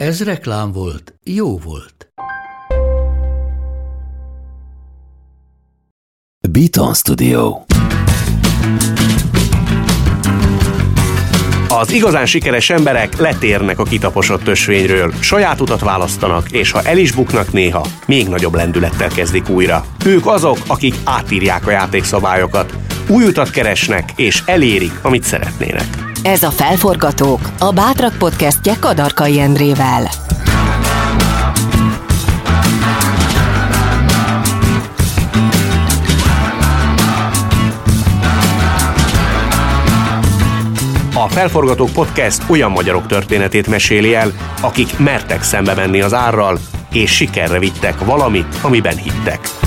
Ez reklám volt, jó volt. Beaton Studio. Az igazán sikeres emberek letérnek a kitaposott ösvényről, saját utat választanak, és ha el is buknak néha, még nagyobb lendülettel kezdik újra. Ők azok, akik átírják a játékszabályokat, új utat keresnek, és elérik, amit szeretnének. Ez a Felforgatók, a Bátrak podcastje Kadarkai Endrével. A Felforgatók Podcast olyan magyarok történetét meséli el, akik mertek szembe menni az árral, és sikerre vittek valamit, amiben hittek.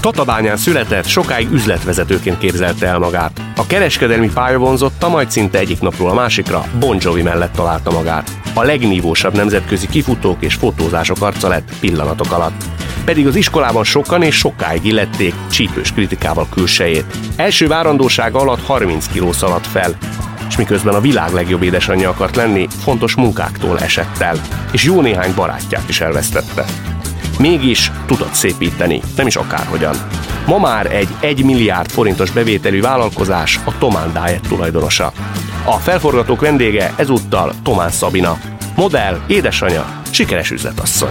Tatabányán született, sokáig üzletvezetőként képzelte el magát. A kereskedelmi pálya vonzotta, majd szinte egyik napról a másikra Bon Jovi mellett találta magát. A legnívósabb nemzetközi kifutók és fotózások arca lett pillanatok alatt pedig az iskolában sokan és sokáig illették csípős kritikával külsejét. Első várandósága alatt 30 kiló szaladt fel, és miközben a világ legjobb édesanyja akart lenni, fontos munkáktól esett el, és jó néhány barátját is elvesztette. Mégis tudott szépíteni, nem is akárhogyan. Ma már egy 1 milliárd forintos bevételű vállalkozás a Tomán Diet tulajdonosa. A felforgatók vendége ezúttal Tomán Szabina, modell, édesanyja, sikeres üzletasszony.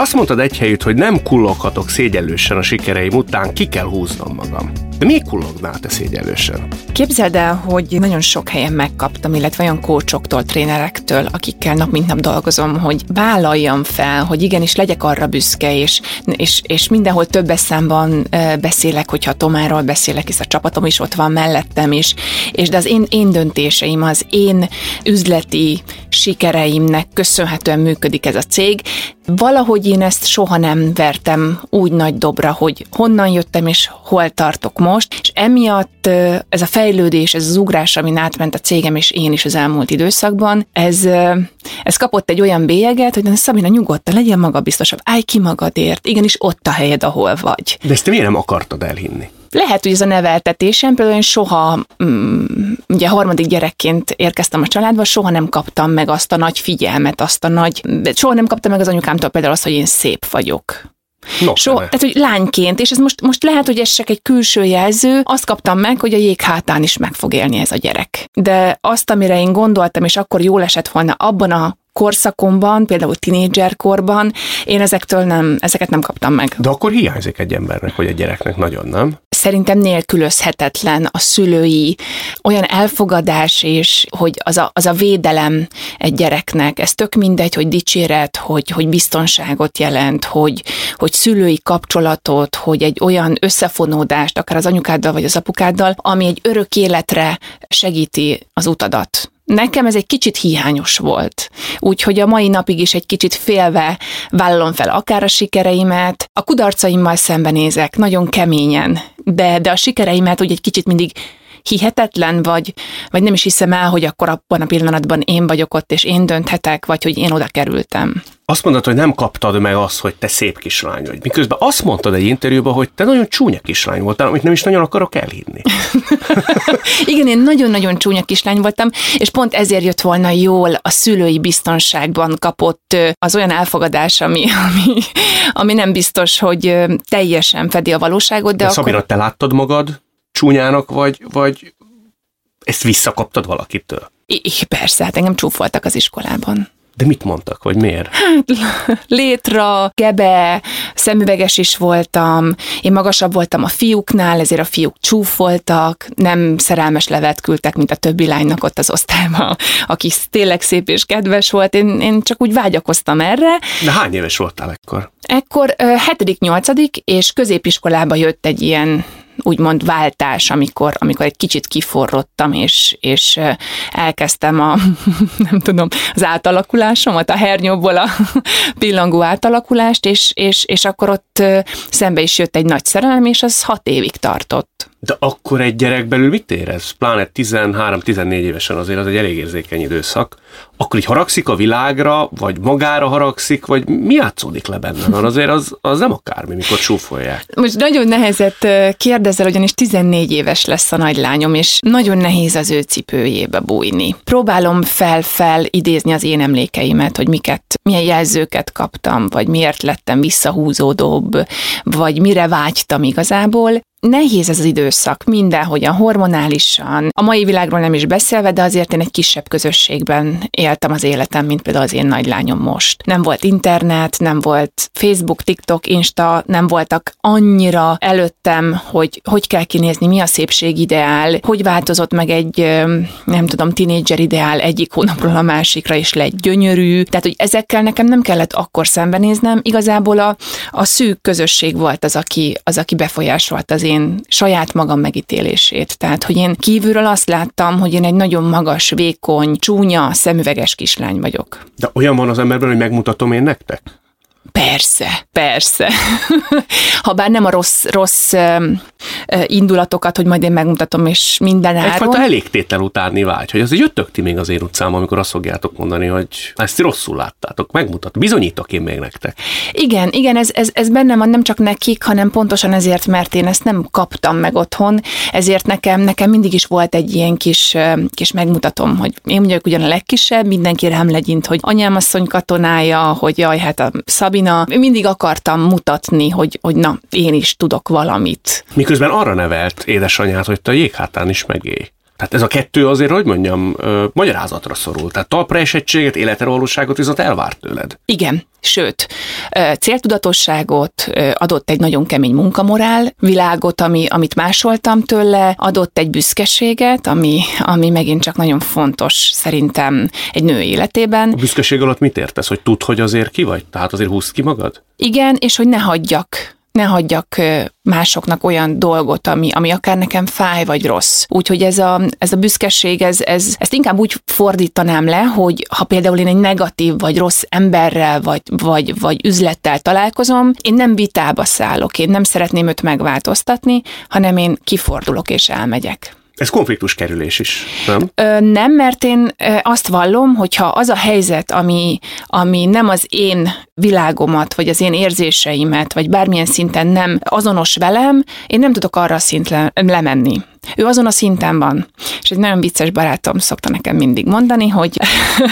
Azt mondtad egy helyütt, hogy nem kulloghatok szégyellősen a sikereim után, ki kell húznom magam. De mi kullognál te szégyellősen? Képzeld el, hogy nagyon sok helyen megkaptam, illetve olyan kócsoktól, trénerektől, akikkel nap mint nap dolgozom, hogy vállaljam fel, hogy igenis legyek arra büszke, és, és, és mindenhol több számban beszélek, hogyha Tomáról beszélek, hisz a csapatom is ott van mellettem, és, és de az én, én döntéseim, az én üzleti sikereimnek köszönhetően működik ez a cég. Valahogy én ezt soha nem vertem úgy nagy dobra, hogy honnan jöttem és hol tartok most, és emiatt ez a fejlődés, ez az ugrás, amin átment a cégem és én is az elmúlt időszakban, ez, ez kapott egy olyan bélyeget, hogy Szabina nyugodtan, legyen magabiztosabb, állj ki magadért, igenis ott a helyed, ahol vagy. De ezt te miért nem akartad elhinni? Lehet, hogy ez a neveltetésem, például én soha, mm, ugye harmadik gyerekként érkeztem a családba, soha nem kaptam meg azt a nagy figyelmet, azt a nagy, soha nem kaptam meg az anyukámtól például azt, hogy én szép vagyok. No, so, tehát, hogy lányként, és ez most, most lehet, hogy ez csak egy külső jelző, azt kaptam meg, hogy a jég hátán is meg fog élni ez a gyerek. De azt, amire én gondoltam, és akkor jól esett volna abban a korszakomban, például tinédzserkorban, én ezektől nem, ezeket nem kaptam meg. De akkor hiányzik egy embernek, vagy egy gyereknek nagyon, nem? Szerintem nélkülözhetetlen a szülői olyan elfogadás, és hogy az a, az a védelem egy gyereknek, ez tök mindegy, hogy dicséret, hogy, hogy biztonságot jelent, hogy, hogy szülői kapcsolatot, hogy egy olyan összefonódást, akár az anyukáddal vagy az apukáddal, ami egy örök életre segíti az utadat Nekem ez egy kicsit hiányos volt. Úgyhogy a mai napig is egy kicsit félve vállalom fel akár a sikereimet, a kudarcaimmal szembenézek, nagyon keményen, de, de a sikereimet úgy egy kicsit mindig hihetetlen, vagy, vagy nem is hiszem el, hogy akkor abban a pillanatban én vagyok ott, és én dönthetek, vagy hogy én oda kerültem. Azt mondod, hogy nem kaptad meg azt, hogy te szép kislány vagy. Miközben azt mondtad egy interjúban, hogy te nagyon csúnya kislány voltál, amit nem is nagyon akarok elhinni. Igen, én nagyon-nagyon csúnya kislány voltam, és pont ezért jött volna jól a szülői biztonságban kapott az olyan elfogadás, ami, ami, ami nem biztos, hogy teljesen fedi a valóságot. De, de akkor... Szabina, te láttad magad csúnyának, vagy, vagy ezt visszakaptad valakitől? I, persze, hát engem csúfoltak az iskolában. De mit mondtak, vagy miért? Hát, létra, gebe, szemüveges is voltam, én magasabb voltam a fiúknál, ezért a fiúk csúfoltak, nem szerelmes levet küldtek, mint a többi lánynak ott az osztályban, aki tényleg szép és kedves volt, én, én csak úgy vágyakoztam erre. De hány éves voltál ekkor? Ekkor 7.-8. és középiskolába jött egy ilyen úgymond váltás, amikor, amikor egy kicsit kiforrottam, és, és elkezdtem a, nem tudom, az átalakulásomat, a hernyóból a pillangó átalakulást, és, és, és akkor ott szembe is jött egy nagy szerelem, és az hat évig tartott. De akkor egy gyerek belül mit érez? Pláne 13-14 évesen azért az egy elég érzékeny időszak. Akkor így haragszik a világra, vagy magára haragszik, vagy mi játszódik le benne? Mert azért az, az nem akármi, mikor csúfolják. Most nagyon nehezet kérdezel, ugyanis 14 éves lesz a nagylányom, és nagyon nehéz az ő cipőjébe bújni. Próbálom fel-fel idézni az én emlékeimet, hogy miket, milyen jelzőket kaptam, vagy miért lettem visszahúzódóbb, vagy mire vágytam igazából, Nehéz ez az időszak, mindenhogyan, hormonálisan, a mai világról nem is beszélve, de azért én egy kisebb közösségben éltem az életem, mint például az én nagylányom most. Nem volt internet, nem volt Facebook, TikTok, Insta, nem voltak annyira előttem, hogy hogy kell kinézni, mi a szépség ideál, hogy változott meg egy, nem tudom, tinédzser ideál egyik hónapról a másikra, és lett gyönyörű. Tehát, hogy ezekkel nekem nem kellett akkor szembenéznem, igazából a, a szűk közösség volt az, aki, az, aki befolyásolt az én saját magam megítélését. Tehát, hogy én kívülről azt láttam, hogy én egy nagyon magas, vékony, csúnya, szemüveges kislány vagyok. De olyan van az emberben, hogy megmutatom én nektek? Persze, persze. ha bár nem a rossz, rossz indulatokat, hogy majd én megmutatom, és minden áron. Egyfajta elégtétel utáni vágy, hogy azért jöttök ti még az én utcám, amikor azt fogjátok mondani, hogy ezt rosszul láttátok, megmutat, bizonyítok én még nektek. Igen, igen, ez, ez, ez bennem van nem csak nekik, hanem pontosan ezért, mert én ezt nem kaptam meg otthon, ezért nekem, nekem mindig is volt egy ilyen kis, kis megmutatom, hogy én vagyok ugyan a legkisebb, mindenki rám legyint, hogy anyám asszony katonája, hogy jaj, hát a Szabina, mindig akartam mutatni, hogy, hogy na, én is tudok valamit. Miközben arra nevelt édesanyját, hogy te jéghátán is megélj. Tehát ez a kettő azért, hogy mondjam, ö, magyarázatra szorul. Tehát talpra esettséget, életerővalóságot viszont elvárt tőled. Igen, sőt, céltudatosságot, adott egy nagyon kemény munkamorál, világot, ami, amit másoltam tőle, adott egy büszkeséget, ami, ami megint csak nagyon fontos szerintem egy nő életében. A büszkeség alatt mit értesz, hogy tud, hogy azért ki vagy? Tehát azért húzd ki magad? Igen, és hogy ne hagyjak ne hagyjak másoknak olyan dolgot, ami, ami akár nekem fáj vagy rossz. Úgyhogy ez a, ez a büszkeség, ez, ez, ezt inkább úgy fordítanám le, hogy ha például én egy negatív vagy rossz emberrel vagy, vagy, vagy üzlettel találkozom, én nem vitába szállok, én nem szeretném őt megváltoztatni, hanem én kifordulok és elmegyek. Ez konfliktus kerülés is, nem? Ö, nem, mert én azt vallom, hogyha az a helyzet, ami, ami nem az én világomat, vagy az én érzéseimet, vagy bármilyen szinten nem azonos velem, én nem tudok arra a szintre lemenni. Ő azon a szinten van. És egy nagyon vicces barátom szokta nekem mindig mondani, hogy,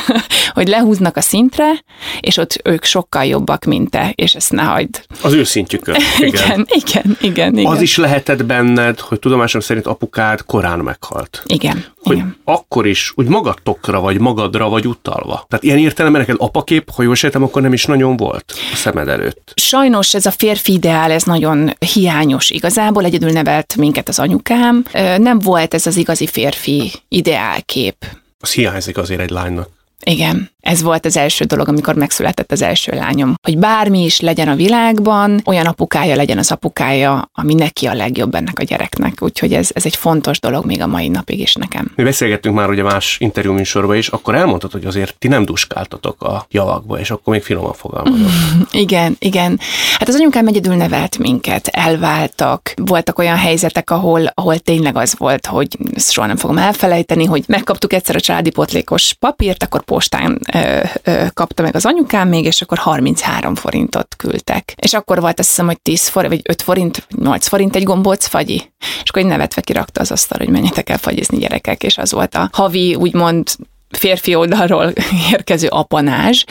hogy lehúznak a szintre, és ott ők sokkal jobbak, mint te, és ezt ne hagyd. Az ő szintjükön. Igen. igen, igen, igen, igen. Az is lehetett benned, hogy tudomásom szerint apukád korán meghalt. Igen. Hogy igen. akkor is úgy magadtokra, vagy magadra vagy utalva. Tehát ilyen értelemben neked apakép, ha jól sejtem, akkor nem is nagyon volt a szemed előtt. Sajnos ez a férfi ideál, ez nagyon hiányos igazából. Egyedül nevelt minket az anyukám, nem volt ez az igazi férfi ideálkép. Az hiányzik azért egy lánynak. Igen, ez volt az első dolog, amikor megszületett az első lányom. Hogy bármi is legyen a világban, olyan apukája legyen az apukája, ami neki a legjobb ennek a gyereknek. Úgyhogy ez, ez egy fontos dolog még a mai napig is nekem. Mi beszélgettünk már ugye más interjú műsorban is, akkor elmondtad, hogy azért ti nem duskáltatok a javakba, és akkor még finoman fogalmazok. igen, igen. Hát az anyukám egyedül nevelt minket, elváltak. Voltak olyan helyzetek, ahol, ahol tényleg az volt, hogy ezt soha nem fogom elfelejteni, hogy megkaptuk egyszer a családi potlékos papírt, akkor postán ö, ö, kapta meg az anyukám még, és akkor 33 forintot küldtek. És akkor volt azt hiszem, hogy 10 forint, vagy 5 forint, vagy 8 forint egy gombóc fagyi. És akkor egy nevetve kirakta az asztal, hogy menjetek el fagyizni gyerekek, és az volt a havi, úgymond férfi oldalról érkező apanázs.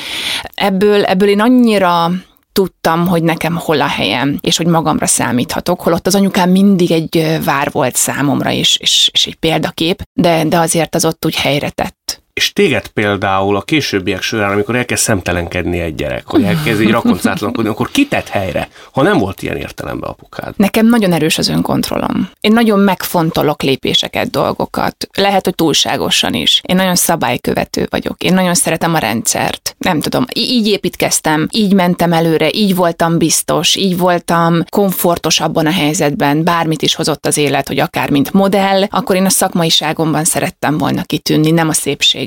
Ebből, ebből én annyira tudtam, hogy nekem hol a helyem, és hogy magamra számíthatok, holott az anyukám mindig egy vár volt számomra, és, és, és egy példakép, de, de azért az ott úgy helyre tett. És téged például a későbbiek során, amikor elkezd szemtelenkedni egy gyerek, hogy elkezd így rakoncátlankodni, akkor kitett helyre, ha nem volt ilyen értelemben apukád? Nekem nagyon erős az önkontrollom. Én nagyon megfontolok lépéseket, dolgokat. Lehet, hogy túlságosan is. Én nagyon szabálykövető vagyok. Én nagyon szeretem a rendszert. Nem tudom, így építkeztem, így mentem előre, így voltam biztos, így voltam komfortos abban a helyzetben, bármit is hozott az élet, hogy akár mint modell, akkor én a szakmaiságomban szerettem volna kitűnni, nem a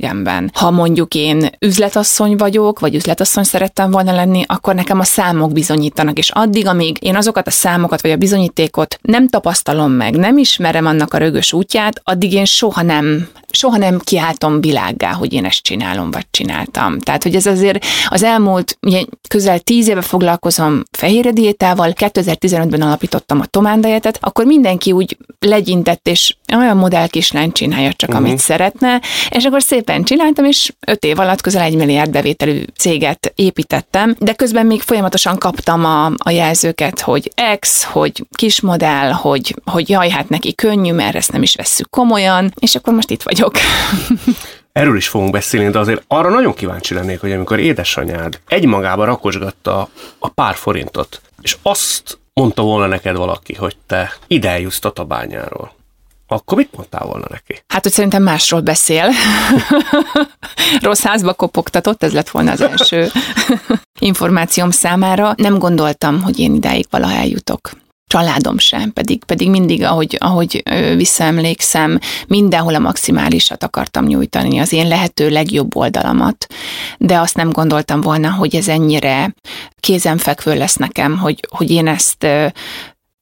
szépségemben. Ha mondjuk én üzletasszony vagyok, vagy üzletasszony szerettem volna lenni, akkor nekem a számok bizonyítanak, és addig, amíg én azokat a számokat vagy a bizonyítékot nem tapasztalom meg, nem ismerem annak a rögös útját, addig én soha nem soha nem kiáltom világgá, hogy én ezt csinálom, vagy csináltam. Tehát, hogy ez azért az elmúlt ugye, közel tíz éve foglalkozom fehér diétával, 2015-ben alapítottam a Tomán Dietet, akkor mindenki úgy legyintett, és olyan modell kislány csinálja csak, uh-huh. amit szeretne, és akkor szépen csináltam, és öt év alatt közel egy milliárd bevételű céget építettem, de közben még folyamatosan kaptam a, a jelzőket, hogy ex, hogy kismodell, hogy, hogy jaj, hát neki könnyű, mert ezt nem is vesszük komolyan, és akkor most itt vagyok. Erről is fogunk beszélni, de azért arra nagyon kíváncsi lennék, hogy amikor édesanyád egymagába rakosgatta a pár forintot, és azt mondta volna neked valaki, hogy te ide eljussz Tatabányáról, akkor mit mondtál volna neki? Hát, hogy szerintem másról beszél. Rossz házba kopogtatott, ez lett volna az első információm számára. Nem gondoltam, hogy én idáig valaha eljutok családom sem, pedig, pedig mindig, ahogy, ahogy visszaemlékszem, mindenhol a maximálisat akartam nyújtani, az én lehető legjobb oldalamat, de azt nem gondoltam volna, hogy ez ennyire kézenfekvő lesz nekem, hogy, hogy én ezt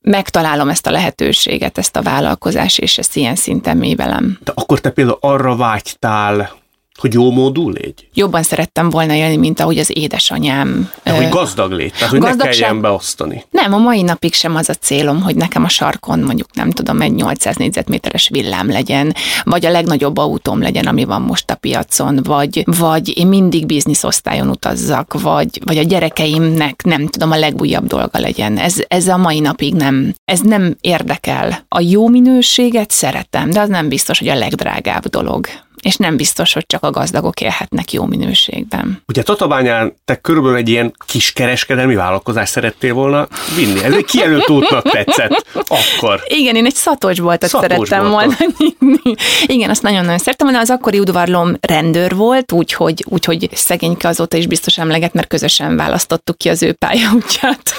megtalálom ezt a lehetőséget, ezt a vállalkozás, és ezt ilyen szinten mévelem. De akkor te például arra vágytál, hogy jó módú légy? Jobban szerettem volna élni, mint ahogy az édesanyám. De, hogy gazdag légy, tehát hogy ne kelljen beosztani. Nem, a mai napig sem az a célom, hogy nekem a sarkon mondjuk nem tudom, egy 800 négyzetméteres villám legyen, vagy a legnagyobb autóm legyen, ami van most a piacon, vagy, vagy én mindig bizniszosztályon utazzak, vagy, vagy a gyerekeimnek nem tudom, a legújabb dolga legyen. Ez, ez a mai napig nem, ez nem érdekel. A jó minőséget szeretem, de az nem biztos, hogy a legdrágább dolog és nem biztos, hogy csak a gazdagok élhetnek jó minőségben. Ugye Tatabányán te körülbelül egy ilyen kis kereskedelmi vállalkozást szerettél volna vinni. Ez egy kijelölt útnak tetszett akkor. Igen, én egy szatocsboltot szerettem volna nyitni. Igen, azt nagyon-nagyon szerettem volna. Az akkori udvarlom rendőr volt, úgyhogy, úgyhogy szegényke azóta is biztos emleget, mert közösen választottuk ki az ő pályaútját.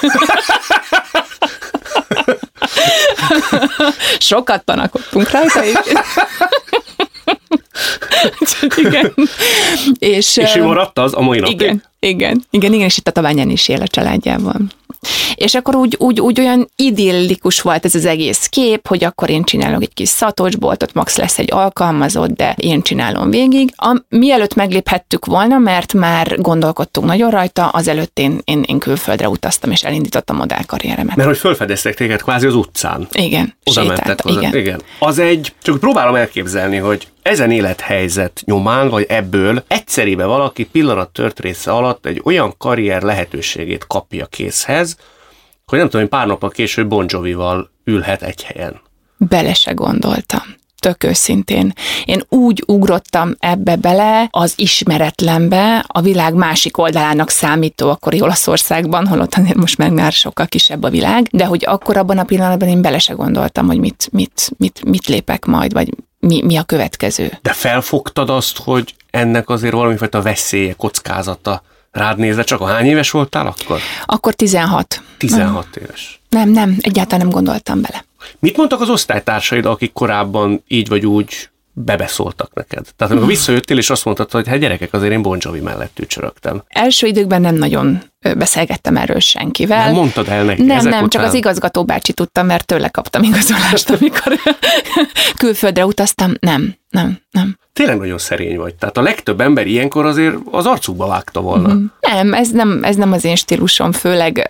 Sokat tanakodtunk rajta, és igen. és, és ő maradt az a mai napig? Igen, igen, igen, igen, és itt a Tabányán is él a családjában. És akkor úgy, úgy, úgy olyan idillikus volt ez az egész kép, hogy akkor én csinálok egy kis szatocsboltot, max lesz egy alkalmazott, de én csinálom végig. A, mielőtt megléphettük volna, mert már gondolkodtunk nagyon rajta, azelőtt én, én, én külföldre utaztam, és elindítottam a modellkarrieremet. Mert hogy felfedeztek téged kvázi az utcán. Igen, Oda mentek, oda, igen. igen. Az egy, csak próbálom elképzelni, hogy ezen élethelyzet nyomán, vagy ebből egyszerűen valaki pillanat tört része alatt egy olyan karrier lehetőségét kapja készhez, hogy nem tudom, hogy pár nappal később Bon Jovi-val ülhet egy helyen. Bele se gondoltam tök őszintén. Én úgy ugrottam ebbe bele, az ismeretlenbe, a világ másik oldalának számító akkori Olaszországban, holott azért most meg már sokkal kisebb a világ, de hogy akkor abban a pillanatban én bele se gondoltam, hogy mit, mit, mit, mit lépek majd, vagy mi, mi a következő. De felfogtad azt, hogy ennek azért valamifajta veszélye, kockázata rád nézve, csak a hány éves voltál akkor? Akkor 16. 16 hmm. éves. Nem, nem, egyáltalán nem gondoltam bele. Mit mondtak az osztálytársaid, akik korábban így vagy úgy bebeszóltak neked? Tehát amikor visszajöttél, és azt mondtad, hogy hát gyerekek, azért én Bon Jovi mellett tücsörögtem. Első időkben nem nagyon beszélgettem erről senkivel. Nem mondtad el neki Nem, nem, után? csak az igazgató bácsi tudta, mert tőle kaptam igazolást, amikor külföldre utaztam. Nem, nem, nem. Tényleg nagyon szerény vagy. Tehát a legtöbb ember ilyenkor azért az arcukba vágta volna. Mm. Nem, ez nem, ez nem az én stílusom, főleg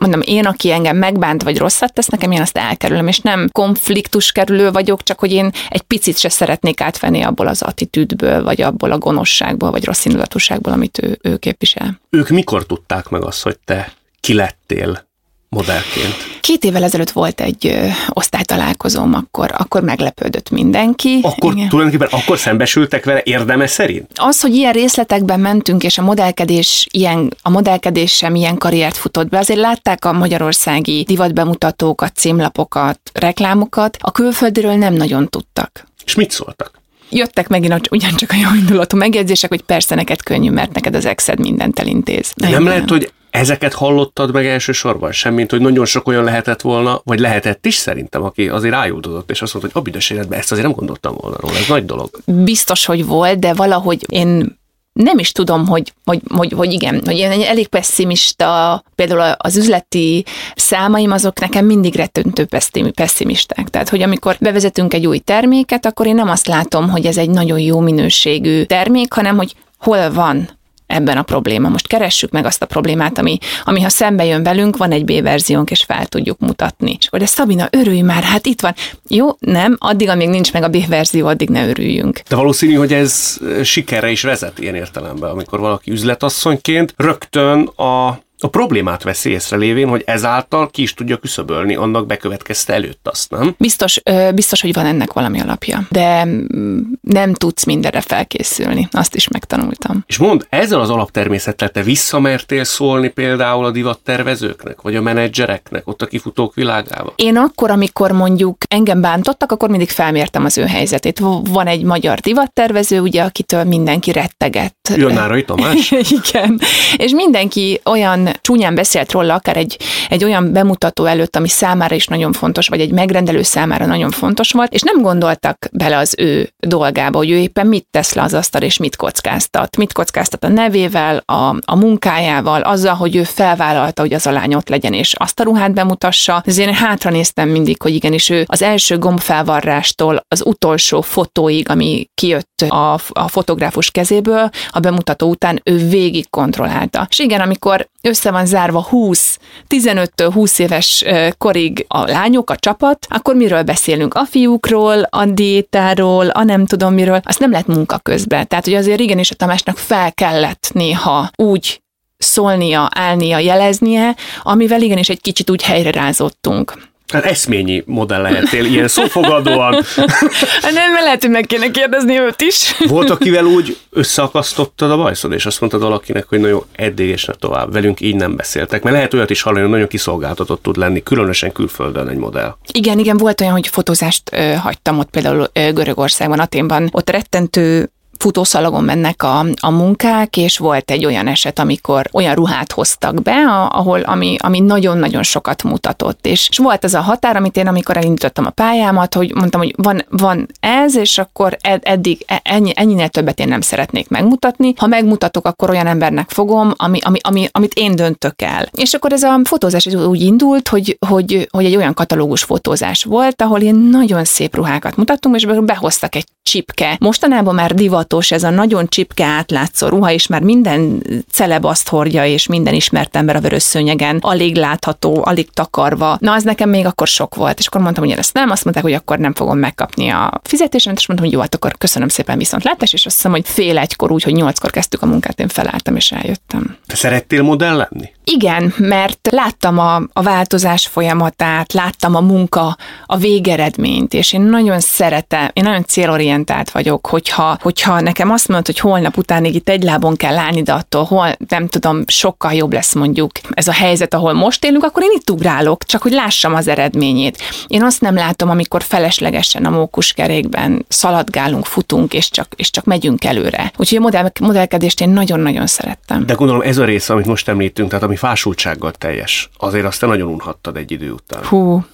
mondom, én, aki engem megbánt vagy rosszat tesz, nekem én azt elkerülöm, és nem konfliktus kerülő vagyok, csak hogy én egy picit se szeretnék átvenni abból az attitűdből, vagy abból a gonoszságból, vagy rossz indulatúságból, amit ő, ő képvisel. Ők mikor tudták meg azt, hogy te ki lettél modellként? Két évvel ezelőtt volt egy ö, osztálytalálkozóm, akkor, akkor meglepődött mindenki. Akkor Igen. tulajdonképpen akkor szembesültek vele érdeme szerint? Az, hogy ilyen részletekben mentünk, és a modellkedés ilyen, a modellkedés sem ilyen karriert futott be, azért látták a magyarországi divatbemutatókat, címlapokat, reklámokat, a külföldről nem nagyon tudtak. És mit szóltak? Jöttek megint a- ugyancsak a jó indulatú megjegyzések, hogy persze neked könnyű, mert neked az exed mindent elintéz. De nem lehet, hogy ezeket hallottad meg elsősorban, semmint, hogy nagyon sok olyan lehetett volna, vagy lehetett is szerintem, aki azért rájutott, és azt mondta, hogy a büdös életben ezt azért nem gondoltam volna róla, ez nagy dolog. biztos, hogy volt, de valahogy én nem is tudom, hogy, hogy, hogy, hogy igen, hogy én elég pessimista, például az üzleti számaim azok nekem mindig rettentő pessim- pessimisták. Tehát, hogy amikor bevezetünk egy új terméket, akkor én nem azt látom, hogy ez egy nagyon jó minőségű termék, hanem hogy hol van ebben a probléma. Most keressük meg azt a problémát, ami, ami ha szembe jön velünk, van egy B-verziónk, és fel tudjuk mutatni. És de Szabina, örülj már, hát itt van. Jó, nem, addig, amíg nincs meg a B-verzió, addig ne örüljünk. De valószínű, hogy ez sikerre is vezet ilyen értelemben, amikor valaki üzletasszonyként rögtön a a problémát veszi észre lévén, hogy ezáltal ki is tudja küszöbölni annak bekövetkezte előtt azt, nem? Biztos, biztos, hogy van ennek valami alapja, de mm, nem tudsz mindenre felkészülni. Azt is megtanultam. És mond, ezzel az alaptermészettel te visszamertél szólni például a divattervezőknek, vagy a menedzsereknek ott a kifutók világába? Én akkor, amikor mondjuk engem bántottak, akkor mindig felmértem az ő helyzetét. Van egy magyar divattervező, ugye, akitől mindenki rettegett. Jönárai Tamás? Igen. És mindenki olyan csúnyán beszélt róla, akár egy, egy olyan bemutató előtt, ami számára is nagyon fontos, vagy egy megrendelő számára nagyon fontos volt, és nem gondoltak bele az ő dolgába, hogy ő éppen mit tesz le az asztal, és mit kockáztat. Mit kockáztat a nevével, a, a munkájával, azzal, hogy ő felvállalta, hogy az a lány ott legyen, és azt a ruhát bemutassa. Ezért én hátra néztem mindig, hogy igenis ő az első gombfelvarrástól az utolsó fotóig, ami kijött a, a fotográfus kezéből, a bemutató után ő végig kontrollálta. És igen, amikor össze van zárva 20, 15-től 20 éves korig a lányok, a csapat, akkor miről beszélünk? A fiúkról, a diétáról, a nem tudom miről, azt nem lehet munka közben. Tehát, hogy azért igenis a Tamásnak fel kellett néha úgy szólnia, állnia, jeleznie, amivel igenis egy kicsit úgy helyre rázottunk. Hát eszményi modell lehettél, ilyen szófogadóan. Nem, mert lehet, hogy meg kéne kérdezni őt is. Volt, akivel úgy összeakasztottad a bajszod, és azt mondtad valakinek, hogy nagyon eddig és ne tovább, velünk így nem beszéltek. Mert lehet olyat is hallani, hogy nagyon kiszolgáltatott tud lenni, különösen külföldön egy modell. Igen, igen, volt olyan, hogy fotózást ö, hagytam ott például ö, Görögországban, Aténban. Ott rettentő futószalagon mennek a, a munkák, és volt egy olyan eset, amikor olyan ruhát hoztak be, ahol, ami, ami nagyon-nagyon sokat mutatott. És, és volt az a határ, amit én, amikor elindítottam a pályámat, hogy mondtam, hogy van, van ez, és akkor ed, eddig e- ennyi, ennyinél többet én nem szeretnék megmutatni. Ha megmutatok, akkor olyan embernek fogom, ami, ami, ami, amit én döntök el. És akkor ez a fotózás úgy indult, hogy, hogy, hogy egy olyan katalógus fotózás volt, ahol ilyen nagyon szép ruhákat mutattunk, és behoztak egy csipke. Mostanában már divatos ez a nagyon csipke átlátszó ruha, és már minden celeb azt hordja, és minden ismert ember a vörös szőnyegen, alig látható, alig takarva. Na, az nekem még akkor sok volt, és akkor mondtam, hogy én ezt nem, azt mondták, hogy akkor nem fogom megkapni a fizetésemet, és mondtam, hogy jó, hát akkor köszönöm szépen viszont látás, és azt hiszem, hogy fél egykor úgy, hogy nyolckor kezdtük a munkát, én felálltam és eljöttem. Te szerettél modell lenni? Igen, mert láttam a, a változás folyamatát, láttam a munka, a végeredményt, és én nagyon szeretem, én nagyon célorientált vagyok, hogyha, hogyha nekem azt mondod, hogy holnap utánig itt egy lábon kell állni, de attól hol, nem tudom, sokkal jobb lesz mondjuk ez a helyzet, ahol most élünk, akkor én itt ugrálok, csak hogy lássam az eredményét. Én azt nem látom, amikor feleslegesen a mókuskerékben szaladgálunk, futunk, és csak, és csak megyünk előre. Úgyhogy a modell, modellkedést én nagyon-nagyon szerettem. De gondolom ez a része, amit most említünk, tehát ami fásultsággal teljes, azért azt te nagyon unhattad egy idő után. Hú,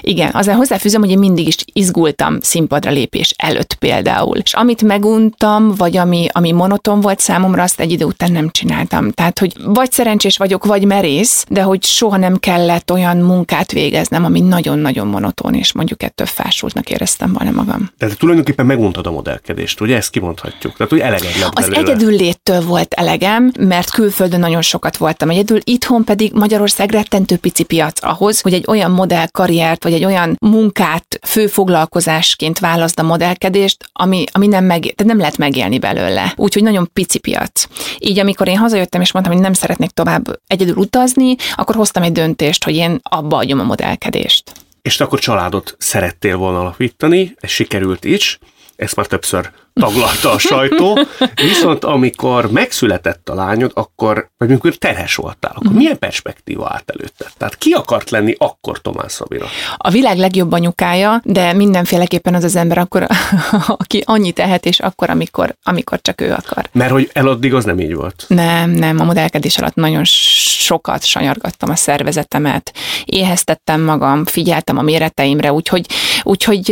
igen, azzal hozzáfűzöm, hogy én mindig is izgultam színpadra lépés előtt például. És amit meguntam, vagy ami, ami monoton volt számomra, azt egy idő után nem csináltam. Tehát, hogy vagy szerencsés vagyok, vagy merész, de hogy soha nem kellett olyan munkát végeznem, ami nagyon-nagyon monoton, és mondjuk ettől fásultnak éreztem volna magam. Tehát te tulajdonképpen meguntad a modellkedést, ugye? Ezt kimondhatjuk. Tehát, hogy eleged lett Az belőle. egyedül léttől volt elegem, mert külföldön nagyon sokat voltam egyedül, itthon pedig Magyarország rettentő pici piac ahhoz, hogy egy olyan modell karrier karriert, vagy egy olyan munkát főfoglalkozásként választ a modellkedést, ami, ami nem, meg, tehát nem lehet megélni belőle. Úgyhogy nagyon pici piac. Így amikor én hazajöttem, és mondtam, hogy nem szeretnék tovább egyedül utazni, akkor hoztam egy döntést, hogy én abba adjam a modellkedést. És te akkor családot szerettél volna alapítani, ez sikerült is, ezt már többször taglalta a sajtó, viszont amikor megszületett a lányod, akkor, vagy amikor terhes voltál, akkor uh-huh. milyen perspektíva állt előtte? Tehát ki akart lenni akkor Tomás Szabira? A világ legjobb anyukája, de mindenféleképpen az az ember akkor, aki annyit tehet, és akkor, amikor, amikor csak ő akar. Mert hogy eladdig az nem így volt? Nem, nem, a modellkedés alatt nagyon sokat sanyargattam a szervezetemet, éheztettem magam, figyeltem a méreteimre, úgyhogy, úgyhogy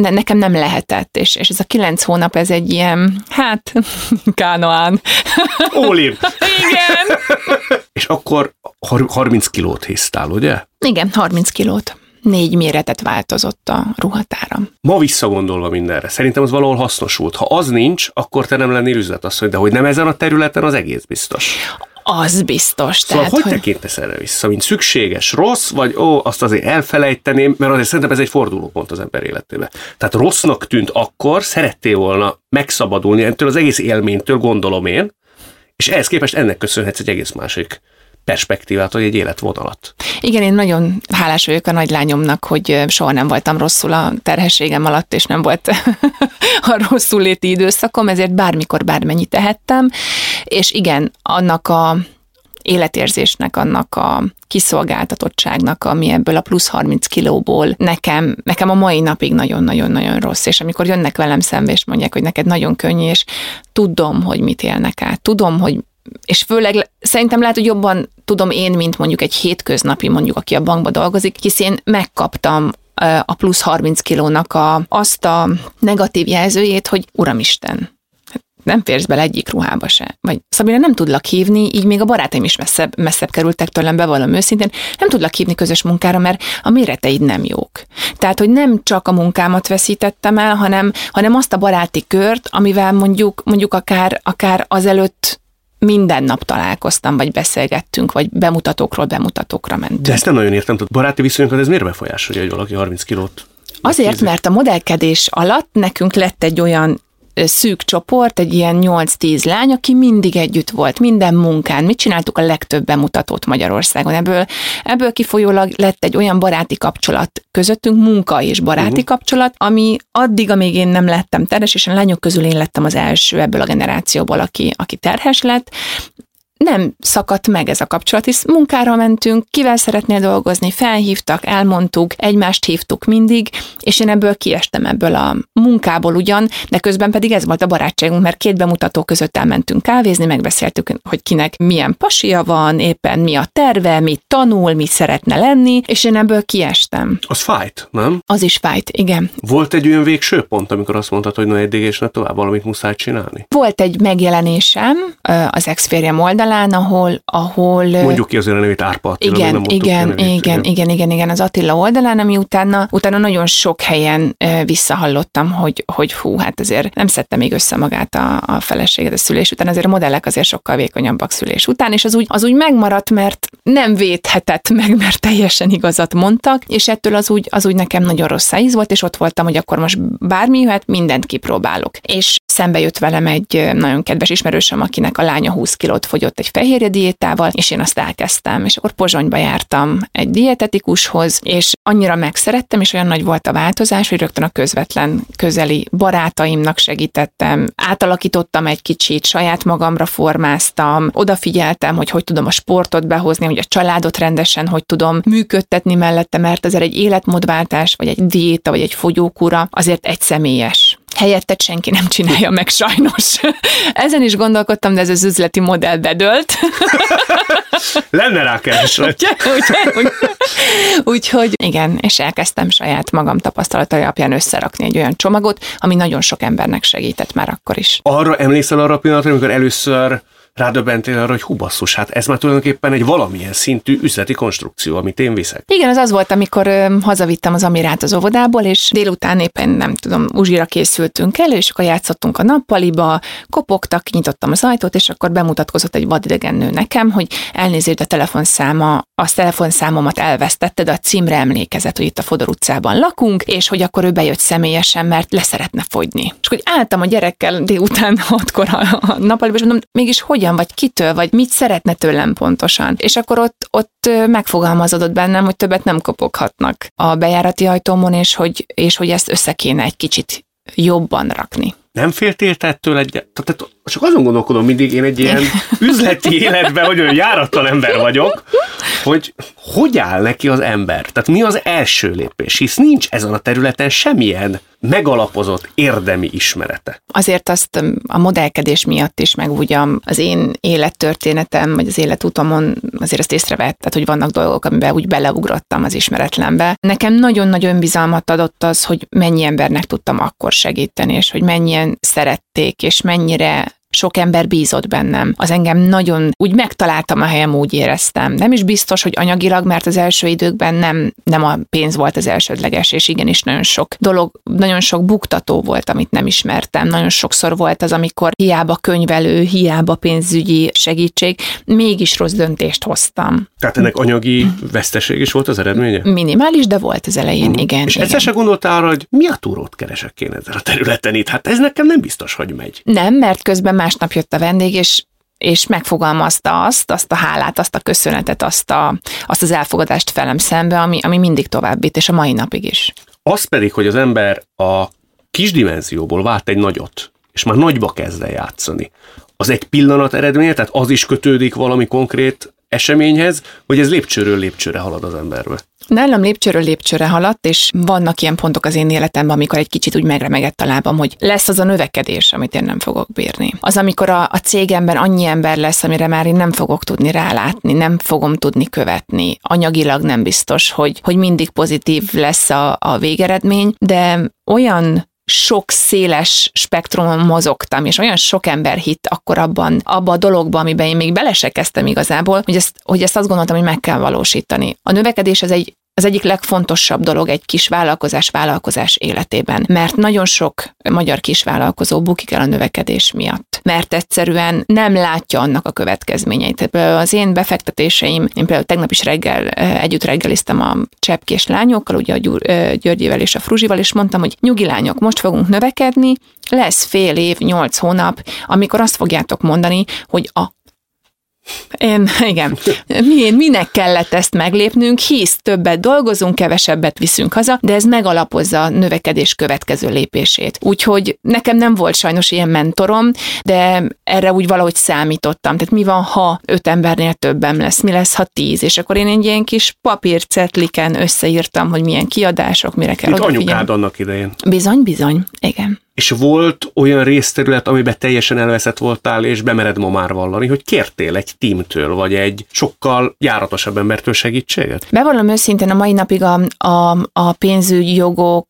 ne, nekem nem lehetett, és, és ez a kilenc hónap, ez egy ilyen, hát, kánoán. Ólin. Igen. és akkor 30 kilót hisztál, ugye? Igen, 30 kilót négy méretet változott a ruhatáram. Ma visszagondolva mindenre, szerintem az valahol hasznosult. Ha az nincs, akkor te nem lennél üzletasszony, de hogy nem ezen a területen, az egész biztos. Az biztos. Szóval tehát, hogy, hogy tekintesz erre vissza, mint szükséges, rossz, vagy ó, azt azért elfelejteném, mert azért szerintem ez egy fordulópont az ember életében. Tehát rossznak tűnt akkor, szerettél volna megszabadulni ettől az egész élménytől, gondolom én, és ehhez képest ennek köszönhetsz egy egész másik perspektívát, vagy egy életvonalat. Igen, én nagyon hálás vagyok a nagylányomnak, hogy soha nem voltam rosszul a terhességem alatt, és nem volt a rosszul léti időszakom, ezért bármikor bármennyit tehettem, és igen, annak a életérzésnek, annak a kiszolgáltatottságnak, ami ebből a plusz 30 kilóból nekem, nekem a mai napig nagyon-nagyon-nagyon rossz, és amikor jönnek velem szembe, és mondják, hogy neked nagyon könnyű, és tudom, hogy mit élnek át, tudom, hogy és főleg szerintem lehet, hogy jobban tudom én, mint mondjuk egy hétköznapi, mondjuk, aki a bankba dolgozik, hisz én megkaptam a plusz 30 kilónak a, azt a negatív jelzőjét, hogy Uramisten, nem férsz bele egyik ruhába se. Vagy Szabina nem tudlak hívni, így még a barátaim is messzebb, messzebb kerültek tőlem, bevallom őszintén, nem tudlak hívni közös munkára, mert a méreteid nem jók. Tehát, hogy nem csak a munkámat veszítettem el, hanem, hanem azt a baráti kört, amivel mondjuk, mondjuk akár, akár azelőtt minden nap találkoztam, vagy beszélgettünk, vagy bemutatókról bemutatókra mentünk. De ezt nem nagyon értem, tehát baráti viszonyokat ez miért befolyásolja, hogy valaki 30 kilót Azért, mert a modellkedés alatt nekünk lett egy olyan szűk csoport, egy ilyen 8-10 lány, aki mindig együtt volt, minden munkán. Mit csináltuk a legtöbb bemutatót Magyarországon? Ebből, ebből kifolyólag lett egy olyan baráti kapcsolat közöttünk, munka és baráti uh-huh. kapcsolat, ami addig, amíg én nem lettem terhes, és a lányok közül én lettem az első ebből a generációból, aki, aki terhes lett, nem szakadt meg ez a kapcsolat, hisz munkára mentünk, kivel szeretnél dolgozni, felhívtak, elmondtuk, egymást hívtuk mindig, és én ebből kiestem ebből a munkából ugyan, de közben pedig ez volt a barátságunk, mert két bemutató között elmentünk kávézni, megbeszéltük, hogy kinek milyen pasia van, éppen mi a terve, mit tanul, mit szeretne lenni, és én ebből kiestem. Az fájt, nem? Az is fájt, igen. Volt egy olyan végső pont, amikor azt mondtad, hogy na eddig és ne tovább valamit muszáj csinálni? Volt egy megjelenésem az ex oldalán, oldalán, ahol... ahol Mondjuk ki azért a nevét Árpa Attila, igen, igen, nevét, igen, igen, igen, igen, az Attila oldalán, ami utána, utána nagyon sok helyen visszahallottam, hogy, hogy hú, hát azért nem szedte még össze magát a, a feleséget a szülés után, azért a modellek azért sokkal vékonyabbak szülés után, és az úgy, az úgy megmaradt, mert nem védhetett meg, mert teljesen igazat mondtak, és ettől az úgy, az úgy nekem nagyon rossz íz volt, és ott voltam, hogy akkor most bármi jöhet, mindent kipróbálok. És szembe jött velem egy nagyon kedves ismerősöm, akinek a lánya 20 kilót fogyott egy fehérje diétával, és én azt elkezdtem, és akkor Pozsonyba jártam egy dietetikushoz, és annyira megszerettem, és olyan nagy volt a változás, hogy rögtön a közvetlen közeli barátaimnak segítettem, átalakítottam egy kicsit, saját magamra formáztam, odafigyeltem, hogy hogy tudom a sportot behozni, hogy a családot rendesen hogy tudom működtetni mellette, mert ez egy életmódváltás, vagy egy diéta, vagy egy fogyókúra azért egy személyes helyettet senki nem csinálja meg sajnos. Ezen is gondolkodtam, de ez az üzleti modell bedölt. Lenne rá kereslet. Úgyhogy igen, és elkezdtem saját magam tapasztalatai alapján összerakni egy olyan csomagot, ami nagyon sok embernek segített már akkor is. Arra emlékszel arra a pillanatra, amikor először rádöbbentél arra, hogy hú hát ez már tulajdonképpen egy valamilyen szintű üzleti konstrukció, amit én viszek. Igen, az az volt, amikor ö, hazavittem az Amirát az óvodából, és délután éppen nem tudom, uzsira készültünk el, és akkor játszottunk a nappaliba, kopogtak, nyitottam az ajtót, és akkor bemutatkozott egy vadidegen nő nekem, hogy elnézést a telefonszáma, a telefonszámomat elvesztette, de a címre emlékezett, hogy itt a Fodor utcában lakunk, és hogy akkor ő bejött személyesen, mert leszeretne fogyni. És hogy álltam a gyerekkel délután hatkor a, a nappaliba, és mondom, mégis hogyan, vagy kitől, vagy mit szeretne tőlem pontosan. És akkor ott, ott megfogalmazódott bennem, hogy többet nem kopoghatnak a bejárati ajtómon, és hogy, és hogy ezt össze kéne egy kicsit jobban rakni. Nem féltél ettől egy... Tehát csak azon gondolkodom mindig, én egy ilyen üzleti életben, hogy olyan járatlan ember vagyok, hogy hogy áll neki az ember? Tehát mi az első lépés? Hisz nincs ezen a területen semmilyen megalapozott érdemi ismerete. Azért azt a modellkedés miatt is, meg úgy az én élettörténetem, vagy az életutamon azért azt észrevetted, hogy vannak dolgok, amiben úgy beleugrottam az ismeretlenbe. Nekem nagyon nagy önbizalmat adott az, hogy mennyi embernek tudtam akkor segíteni, és hogy mennyien szerették, és mennyire sok ember bízott bennem. Az engem nagyon úgy megtaláltam a helyem, úgy éreztem. Nem is biztos, hogy anyagilag, mert az első időkben nem, nem a pénz volt az elsődleges, és igenis nagyon sok dolog, nagyon sok buktató volt, amit nem ismertem. Nagyon sokszor volt az, amikor hiába könyvelő, hiába pénzügyi segítség, mégis rossz döntést hoztam. Tehát ennek anyagi veszteség is volt az eredménye? Minimális, de volt az elején, uh-huh. igen. És igen. egyszer se gondoltál arra, hogy mi a túrót keresek én ezen a területen itt? Hát ez nekem nem biztos, hogy megy. Nem, mert közben másnap jött a vendég, és és megfogalmazta azt, azt a hálát, azt a köszönetet, azt, a, azt az elfogadást velem szembe, ami, ami mindig továbbít, és a mai napig is. Az pedig, hogy az ember a kis dimenzióból vált egy nagyot, és már nagyba kezd el játszani. Az egy pillanat eredménye, tehát az is kötődik valami konkrét eseményhez, hogy ez lépcsőről lépcsőre halad az emberbe. Nálam lépcsőről lépcsőre haladt, és vannak ilyen pontok az én életemben, amikor egy kicsit úgy megremegett a lábam, hogy lesz az a növekedés, amit én nem fogok bírni. Az, amikor a, a cégemben annyi ember lesz, amire már én nem fogok tudni rálátni, nem fogom tudni követni. Anyagilag nem biztos, hogy, hogy mindig pozitív lesz a, a végeredmény, de olyan sok széles spektrumon mozogtam, és olyan sok ember hitt akkor abban, abban a dologban, amiben én még bele se kezdtem igazából, hogy ezt, hogy ezt azt gondoltam, hogy meg kell valósítani. A növekedés az egy az egyik legfontosabb dolog egy kis vállalkozás vállalkozás életében, mert nagyon sok magyar kisvállalkozó bukik el a növekedés miatt, mert egyszerűen nem látja annak a következményeit. Az én befektetéseim, én például tegnap is reggel együtt reggeliztem a cseppkés lányokkal, ugye a Györgyével és a Fruzsival, és mondtam, hogy nyugi lányok, most fogunk növekedni, lesz fél év, nyolc hónap, amikor azt fogjátok mondani, hogy a én, igen. Mi, minek kellett ezt meglépnünk, hisz többet dolgozunk, kevesebbet viszünk haza, de ez megalapozza a növekedés következő lépését. Úgyhogy nekem nem volt sajnos ilyen mentorom, de erre úgy valahogy számítottam. Tehát mi van, ha öt embernél többem lesz, mi lesz, ha tíz, és akkor én egy ilyen kis papírcetliken összeírtam, hogy milyen kiadások, mire kell Mint anyukád annak idején. Bizony, bizony, igen. És volt olyan részterület, amiben teljesen elveszett voltál, és bemered ma már vallani, hogy kértél egy teamtől, vagy egy sokkal járatosabb embertől segítséget? Bevallom őszintén, a mai napig a, a, a pénzügyi jogok,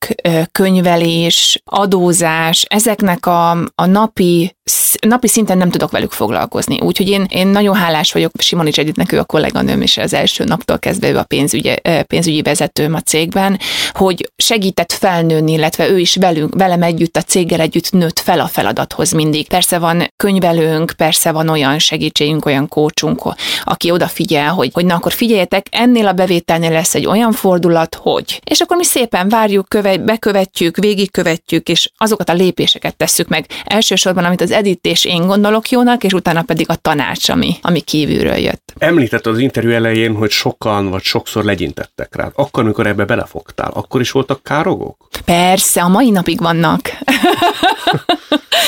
könyvelés, adózás, ezeknek a, a napi, napi szinten nem tudok velük foglalkozni. Úgyhogy én, én nagyon hálás vagyok Simonics Editnek, ő a kolléganőm, és az első naptól kezdve ő a pénzügyi, pénzügyi vezetőm a cégben, hogy segített felnőni, illetve ő is velünk, velem együtt a céggel együtt nőtt fel a feladathoz mindig. Persze van könyvelőnk, persze van olyan segítségünk, olyan kócsunk, aki odafigyel, hogy, hogy na akkor figyeljetek, ennél a bevételnél lesz egy olyan fordulat, hogy. És akkor mi szépen várjuk, köve, bekövetjük, végigkövetjük, és azokat a lépéseket tesszük meg. Elsősorban, amit az Edit és én gondolok jónak, és utána pedig a tanács, ami, ami kívülről jött. Említett az interjú elején, hogy sokan vagy sokszor legyintettek rá. Akkor, amikor ebbe belefogtál, akkor is voltak károgók? Persze, a mai napig vannak.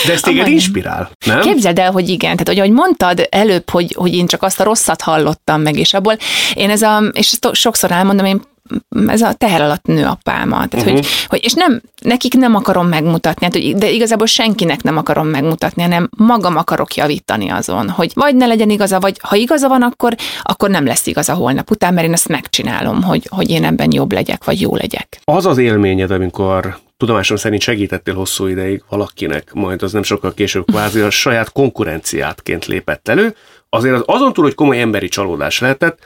De ez téged inspirál, nem? Képzeld el, hogy igen. Tehát, hogy ahogy mondtad előbb, hogy, hogy én csak azt a rosszat hallottam meg, és abból én ez a, és ezt sokszor elmondom, én ez a teher alatt nő a pálma. Tehát, uh-huh. hogy, hogy, és nem, nekik nem akarom megmutatni, hát, hogy, de igazából senkinek nem akarom megmutatni, hanem magam akarok javítani azon, hogy vagy ne legyen igaza, vagy ha igaza van, akkor, akkor nem lesz igaza holnap után, mert én ezt megcsinálom, hogy, hogy én ebben jobb legyek, vagy jó legyek. Az az élményed, amikor tudomásom szerint segítettél hosszú ideig valakinek, majd az nem sokkal később kvázi a saját konkurenciátként lépett elő, azért az azon túl, hogy komoly emberi csalódás lehetett,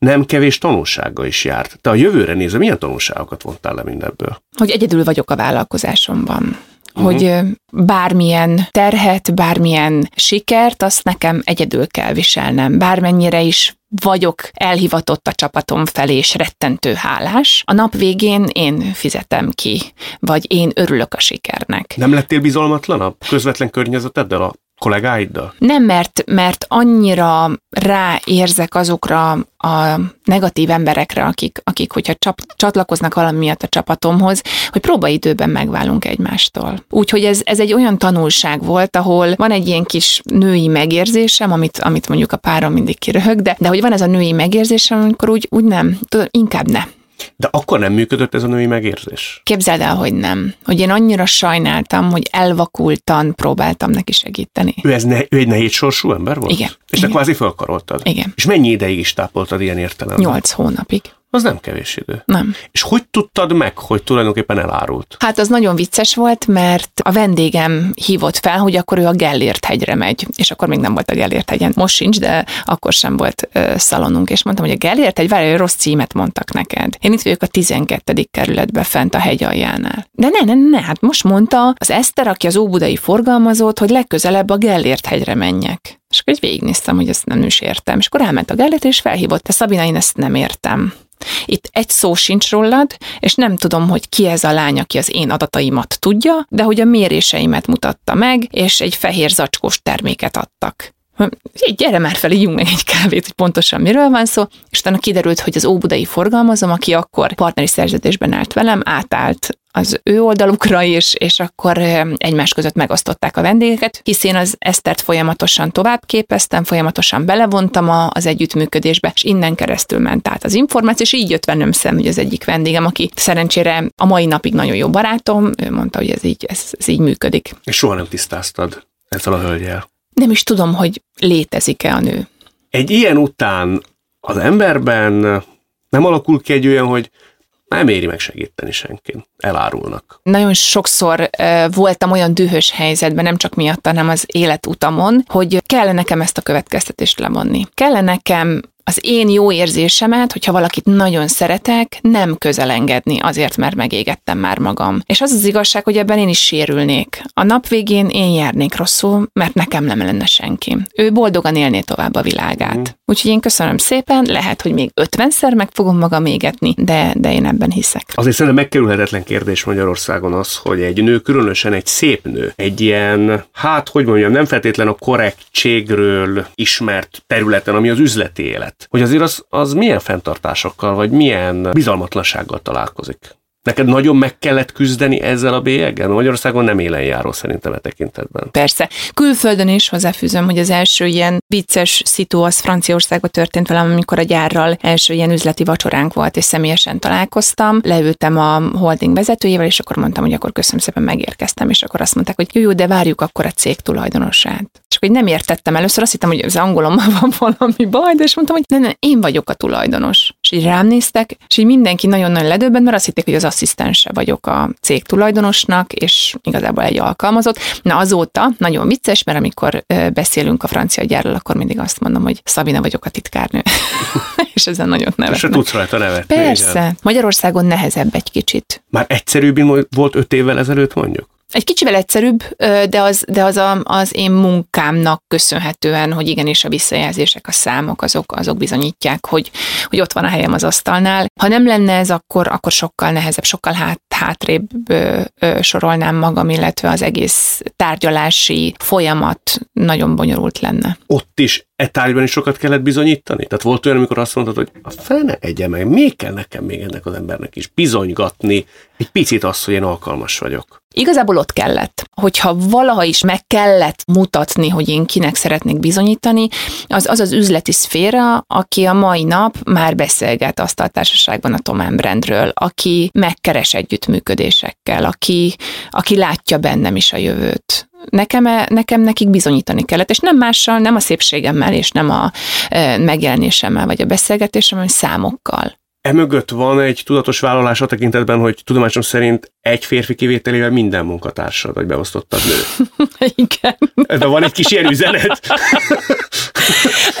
nem kevés tanulsága is járt. Te a jövőre nézve milyen tanulságokat vontál le mindebből? Hogy egyedül vagyok a vállalkozásomban. Uh-huh. Hogy bármilyen terhet, bármilyen sikert, azt nekem egyedül kell viselnem. Bármennyire is vagyok elhivatott a csapatom felé, és rettentő hálás. A nap végén én fizetem ki, vagy én örülök a sikernek. Nem lettél bizalmatlanabb közvetlen környezeteddel a kollégáiddal? Nem, mert, mert annyira ráérzek azokra a negatív emberekre, akik, akik hogyha csap, csatlakoznak valami miatt a csapatomhoz, hogy próbaidőben megválunk egymástól. Úgyhogy ez, ez egy olyan tanulság volt, ahol van egy ilyen kis női megérzésem, amit, amit mondjuk a párom mindig kiröhög, de, de hogy van ez a női megérzésem, amikor úgy, úgy nem, tudod, inkább ne. De akkor nem működött ez a női megérzés? Képzeld el, hogy nem. Hogy én annyira sajnáltam, hogy elvakultan próbáltam neki segíteni. Ő, ez ne, ő egy nehéz sorsú ember volt? Igen. És Igen. te kvázi fölkaroltad? Igen. És mennyi ideig is tápoltad ilyen értelemben? Nyolc hónapig. Az nem kevés idő. Nem. És hogy tudtad meg, hogy tulajdonképpen elárult? Hát az nagyon vicces volt, mert a vendégem hívott fel, hogy akkor ő a Gellért hegyre megy, és akkor még nem volt a Gellért hegyen. Most sincs, de akkor sem volt ö, szalonunk, és mondtam, hogy a Gellért hegy, várj, rossz címet mondtak neked. Én itt vagyok a 12. kerületben fent a hegy aljánál. De ne, ne, ne, hát most mondta az Eszter, aki az óbudai forgalmazott, hogy legközelebb a Gellért hegyre menjek. És akkor így végignéztem, hogy ezt nem is értem. És akkor elment a Gellért, és felhívott, te Szabina, én ezt nem értem. Itt egy szó sincs rólad, és nem tudom, hogy ki ez a lány, aki az én adataimat tudja, de hogy a méréseimet mutatta meg, és egy fehér zacskós terméket adtak. Így gyere már fel, ígyunk meg egy kávét, hogy pontosan miről van szó, és utána kiderült, hogy az óbudai forgalmazom, aki akkor partneri szerződésben állt velem, átállt az ő oldalukra is, és akkor egymás között megosztották a vendégeket, hisz én az Esztert folyamatosan tovább képeztem, folyamatosan belevontam a, az együttműködésbe, és innen keresztül ment át az információ, és így jött velem szem, hogy az egyik vendégem, aki szerencsére a mai napig nagyon jó barátom, ő mondta, hogy ez így, ez, ez így működik. És soha nem tisztáztad ezzel a hölgyel. Nem is tudom, hogy létezik-e a nő. Egy ilyen után az emberben nem alakul ki egy olyan, hogy nem éri meg segíteni senkin. Elárulnak. Nagyon sokszor uh, voltam olyan dühös helyzetben, nem csak miatt, hanem az életutamon, hogy kellene nekem ezt a következtetést levonni. Kellene nekem az én jó érzésemet, hogyha valakit nagyon szeretek, nem közelengedni azért, mert megégettem már magam. És az az igazság, hogy ebben én is sérülnék. A nap végén én járnék rosszul, mert nekem nem lenne senki. Ő boldogan élné tovább a világát. Mm. Úgyhogy én köszönöm szépen, lehet, hogy még ötvenszer meg fogom magam égetni, de, de én ebben hiszek. Azért szerintem megkerülhetetlen kérdés Magyarországon az, hogy egy nő, különösen egy szép nő, egy ilyen, hát hogy mondjam, nem feltétlen a korrektségről ismert területen, ami az üzleti élet hogy azért az, az milyen fenntartásokkal, vagy milyen bizalmatlansággal találkozik. Neked nagyon meg kellett küzdeni ezzel a bélyeggel? Magyarországon nem élen járó szerintem e tekintetben. Persze. Külföldön is hozzáfűzöm, hogy az első ilyen vicces szitu az Franciaországban történt velem, amikor a gyárral első ilyen üzleti vacsoránk volt, és személyesen találkoztam. Leültem a holding vezetőjével, és akkor mondtam, hogy akkor köszönöm szépen, megérkeztem, és akkor azt mondták, hogy jó, jó, de várjuk akkor a cég tulajdonosát. Akkor nem értettem először, azt hittem, hogy az angolommal van valami baj, de és mondtam, hogy nem, nem, én vagyok a tulajdonos. És így rám néztek, és így mindenki nagyon-nagyon ledöbbent, mert azt hitték, hogy az asszisztense vagyok a cég tulajdonosnak, és igazából egy alkalmazott. Na azóta nagyon vicces, mert amikor beszélünk a francia gyárral, akkor mindig azt mondom, hogy Szabina vagyok a titkárnő. és ezen nagyon nevetnek. És tudsz rajta nevetni. Persze. Igen. Magyarországon nehezebb egy kicsit. Már egyszerűbb volt öt évvel ezelőtt mondjuk? Egy kicsivel egyszerűbb, de az, de az a, az én munkámnak köszönhetően, hogy igenis a visszajelzések, a számok, azok, azok bizonyítják, hogy, hogy ott van a helyem az asztalnál. Ha nem lenne ez, akkor, akkor sokkal nehezebb, sokkal hát, hátrébb ö, ö, sorolnám magam, illetve az egész tárgyalási folyamat nagyon bonyolult lenne. Ott is e tárgyban is sokat kellett bizonyítani? Tehát volt olyan, amikor azt mondtad, hogy a fene egye meg, még kell nekem még ennek az embernek is bizonygatni egy picit azt, hogy én alkalmas vagyok. Igazából ott kellett. Hogyha valaha is meg kellett mutatni, hogy én kinek szeretnék bizonyítani, az az, az üzleti szféra, aki a mai nap már beszélget azt a társaságban a Tom Brandről, aki megkeres együttműködésekkel, aki, aki látja bennem is a jövőt nekem, nekem nekik bizonyítani kellett, és nem mással, nem a szépségemmel, és nem a e, megjelenésemmel, vagy a beszélgetésemmel, hanem számokkal. Emögött van egy tudatos vállalás a tekintetben, hogy tudomásom szerint egy férfi kivételével minden munkatársad, vagy beosztottad nő. Igen. Ebben van egy kis ilyen üzenet.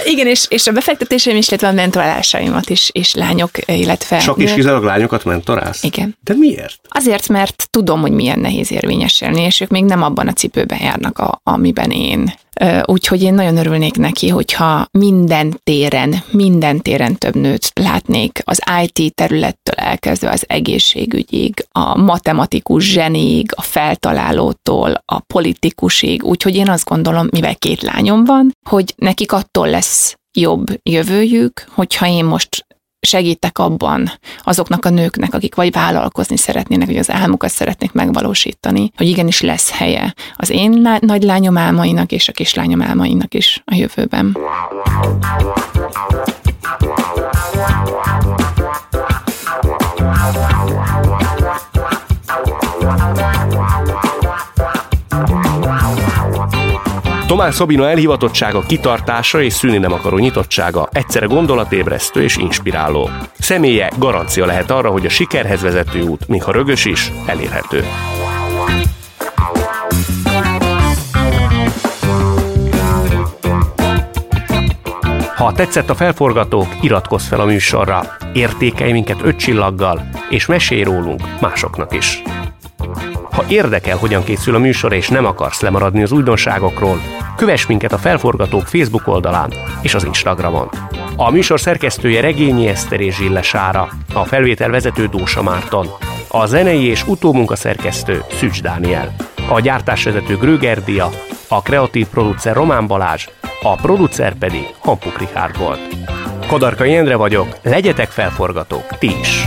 Igen, és, és a befektetéseim is, illetve a mentorálásaimat is, és lányok, illetve... Csak is kizárólag lányokat mentorálsz? Igen. De miért? Azért, mert tudom, hogy milyen nehéz érvényesülni, és ők még nem abban a cipőben járnak, a, amiben én. Úgyhogy én nagyon örülnék neki, hogyha minden téren, minden téren több nőt látnék, az IT területtől elkezdve az egészségügyig, a matematikus zsenig, a feltalálótól, a politikusig. Úgyhogy én azt gondolom, mivel két lányom van, hogy nekik attól lesz jobb jövőjük, hogyha én most segítek abban azoknak a nőknek, akik vagy vállalkozni szeretnének, vagy az álmukat szeretnék megvalósítani, hogy igenis lesz helye az én lá- nagy lányom álmainak és a kislányom álmainak is a jövőben. Tomás Szabina elhivatottsága, kitartása és szűni nem akaró nyitottsága egyszerre gondolatébresztő és inspiráló. Személye garancia lehet arra, hogy a sikerhez vezető út, még ha rögös is, elérhető. Ha tetszett a felforgató, iratkozz fel a műsorra, értékelj minket öt csillaggal, és mesélj rólunk másoknak is. Ha érdekel, hogyan készül a műsor, és nem akarsz lemaradni az újdonságokról, kövess minket a Felforgatók Facebook oldalán és az Instagramon. A műsor szerkesztője Regényi Eszter és Zsille Sára, a felvétel vezető Dósa Márton, a zenei és utómunka szerkesztő Szücs Dániel, a gyártásvezető Gröger Dia, a kreatív producer Román Balázs, a producer pedig Hampuk Richard volt. Kadarka Jendre vagyok, legyetek felforgatók, ti is!